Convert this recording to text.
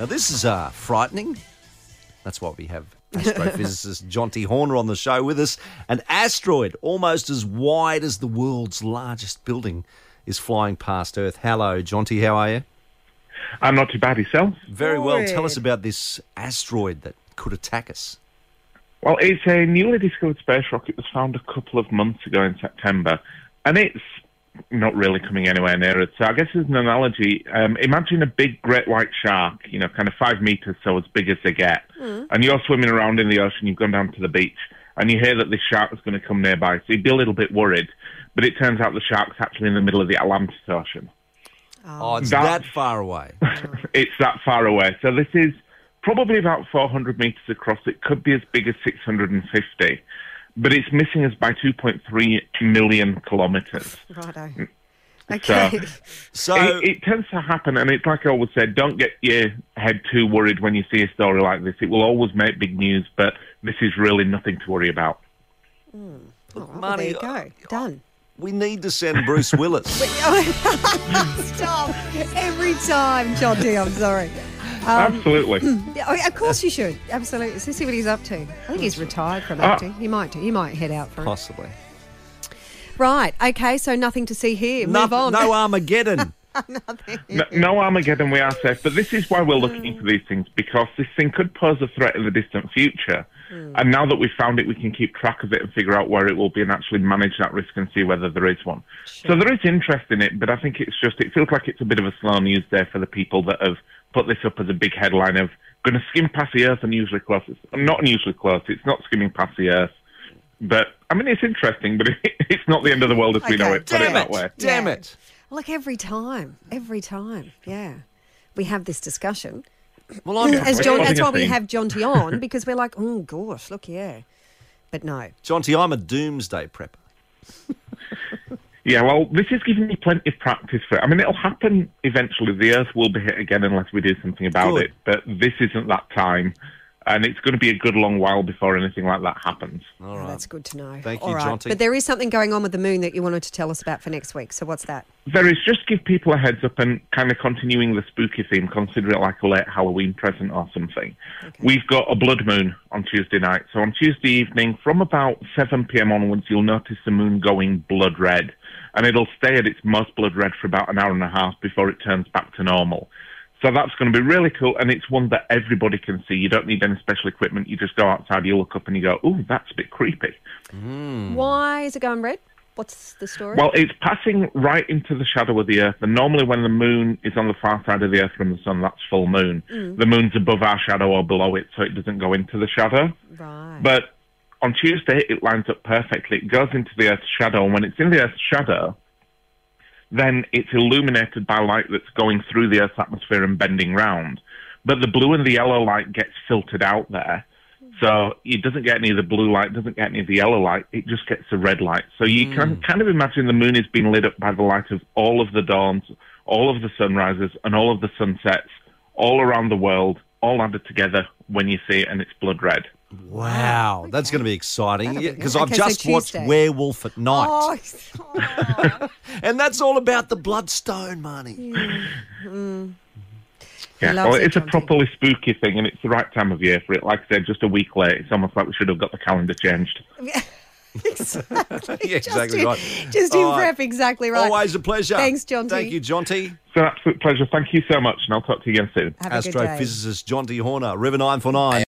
Now, this is uh, frightening. That's why we have astrophysicist Jonty Horner on the show with us. An asteroid almost as wide as the world's largest building is flying past Earth. Hello, Jonty. How are you? I'm not too bad yourself. Very well. Tell us about this asteroid that could attack us. Well, it's a newly discovered space rocket. It was found a couple of months ago in September, and it's not really coming anywhere near it. So I guess as an analogy, um, imagine a big great white shark, you know, kind of five meters, so as big as they get, and you're swimming around in the ocean. You've gone down to the beach, and you hear that this shark is going to come nearby. So you'd be a little bit worried, but it turns out the shark's actually in the middle of the Atlantic Ocean. Oh, it's That's- that far away. it's that far away. So this is probably about 400 meters across. It could be as big as 650, but it's missing us by 2.3 million kilometers. Righto. Mm. So- Okay. So, it, it tends to happen, and it's like I always said: don't get your head too worried when you see a story like this. It will always make big news, but this is really nothing to worry about. Hmm. All right, well, Marty, there you go. Done. we need to send Bruce Willis. Stop. Every time, Jonty. I'm sorry. Um, Absolutely. Yeah, oh, of course you should. Absolutely. So see what he's up to. I think he's retired from Ah. acting. He might. He might head out for it. Possibly. Right. Okay. So nothing to see here. Move on. No Armageddon. No, no Armageddon, we are safe. But this is why we're looking for hmm. these things because this thing could pose a threat in the distant future. Hmm. And now that we've found it, we can keep track of it and figure out where it will be and actually manage that risk and see whether there is one. So there is interest in it, but I think it's just, it feels like it's a bit of a slow news day for the people that have put this up as a big headline of going to skim past the Earth unusually close. It's not unusually close. It's not skimming past the Earth. But, I mean, it's interesting, but it's not the end of the world as we know Okay, it. Put it Damn that way. Damn Yeah. it. Like every time. Every time. Yeah. We have this discussion. Well, I'm As We're John, that's why we have Jonty on because we're like, oh gosh, look, yeah. But no. Jonty, I'm a doomsday prepper. Yeah, well, this is giving me plenty of practice for it. I mean, it'll happen eventually. The Earth will be hit again unless we do something about Good. it. But this isn't that time. And it's going to be a good long while before anything like that happens. All Oh. That's good to know. Thank All you, right. Jonty. But there is something going on with the moon that you wanted to tell us about for next week. So what's that? There is just give people a heads up and kind of continuing the spooky theme, consider it like a late Halloween present or something. We've got a blood moon on Tuesday night. So on Tuesday evening, from about 7 p.m. onwards, you'll notice the moon going blood red. And it'll stay at its most blood red for about an hour and a half before it turns back to normal. So that's going to be really cool, and it's one that everybody can see. You don't need any special equipment. You just go outside, you look up, and you go, "Ooh, that's a bit creepy." Hmm. Why is it going red? What's the story? Well, it's passing right into the shadow of the Earth, and normally when the moon is on the far side of the Earth from the sun, that's full moon. Mm. The moon's above our shadow or below it, so it doesn't go into the shadow. right. But on Tuesday, it lines up perfectly. It goes into the Earth's shadow, and when it's in the Earth's shadow, then it's illuminated by light that's going through the Earth's atmosphere and bending round. But the blue and the yellow light gets filtered out there. So it doesn't get any of the blue light, doesn't get any of the yellow light, it just gets the red light. So you can hmm. kind of imagine the moon is being lit up by the light of all of the dawns, all of the sunrises, and all of the sunsets, all around the world, all added together when you see it and it's blood red. Wow, oh, that's going to be exciting That'll be because. I've Okay, so just watched Werewolf at Night, Oh, oh. And that's all about the bloodstone, Marnie. Yeah, mm. loves well, it, it's a properly spooky thing, and it's the right time of year for it. Like I said, just a week late, it's almost like we should have got the calendar changed. exactly. Yeah, exactly just in, right. Just in All right. prep, exactly right. Always a pleasure. Thanks, Jonty. Thank you, Jonty. It's an absolute pleasure. Thank you so much, and I'll talk to you again soon. Have a good day. Astrophysicist Jonty Horner, River 949.